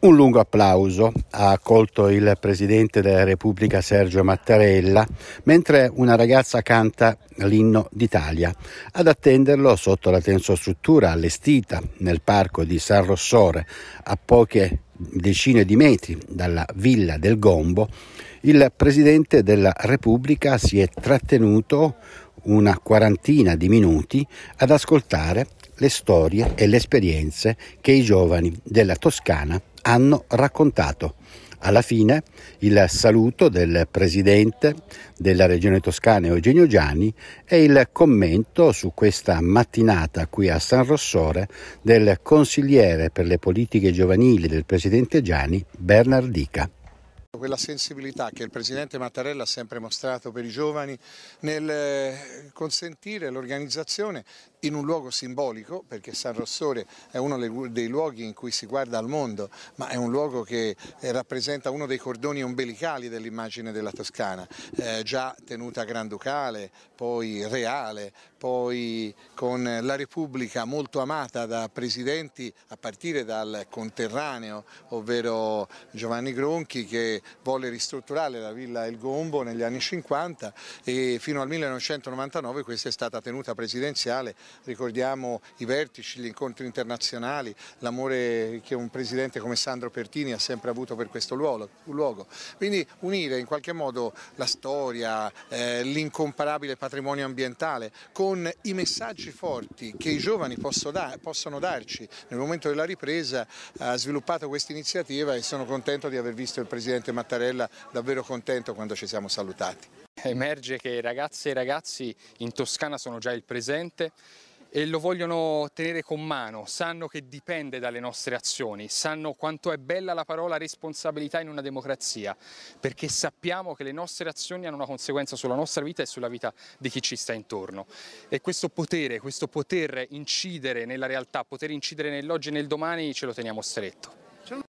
Un lungo applauso ha accolto il Presidente della Repubblica Sergio Mattarella mentre una ragazza canta l'inno d'Italia. Ad attenderlo sotto la tensostruttura allestita nel parco di San Rossore a poche decine di metri dalla villa del Gombo, il Presidente della Repubblica si è trattenuto una quarantina di minuti ad ascoltare le storie e le esperienze che i giovani della Toscana hanno raccontato. Alla fine il saluto del presidente della regione toscana Eugenio Gianni e il commento su questa mattinata qui a San Rossore del consigliere per le politiche giovanili del presidente Gianni Bernardica. Quella sensibilità che il Presidente Mattarella ha sempre mostrato per i giovani nel eh, consentire l'organizzazione in un luogo simbolico, perché San Rossore è uno dei luoghi in cui si guarda al mondo, ma è un luogo che eh, rappresenta uno dei cordoni ombelicali dell'immagine della Toscana, eh, già tenuta granducale, poi reale, poi con la Repubblica molto amata da presidenti a partire dal conterraneo, ovvero Giovanni Gronchi che volle ristrutturare la Villa El Gombo negli anni 50 e fino al 1999 questa è stata tenuta presidenziale ricordiamo i vertici, gli incontri internazionali, l'amore che un presidente come Sandro Pertini ha sempre avuto per questo luogo. Quindi unire in qualche modo la storia, eh, l'incomparabile patrimonio ambientale con i messaggi forti che i giovani possono darci nel momento della ripresa ha sviluppato questa iniziativa e sono contento di aver visto il Presidente Mattarella davvero contento quando ci siamo salutati. Emerge che ragazze e ragazzi in Toscana sono già il presente e lo vogliono tenere con mano, sanno che dipende dalle nostre azioni, sanno quanto è bella la parola responsabilità in una democrazia, perché sappiamo che le nostre azioni hanno una conseguenza sulla nostra vita e sulla vita di chi ci sta intorno. E questo potere, questo poter incidere nella realtà, poter incidere nell'oggi e nel domani ce lo teniamo stretto.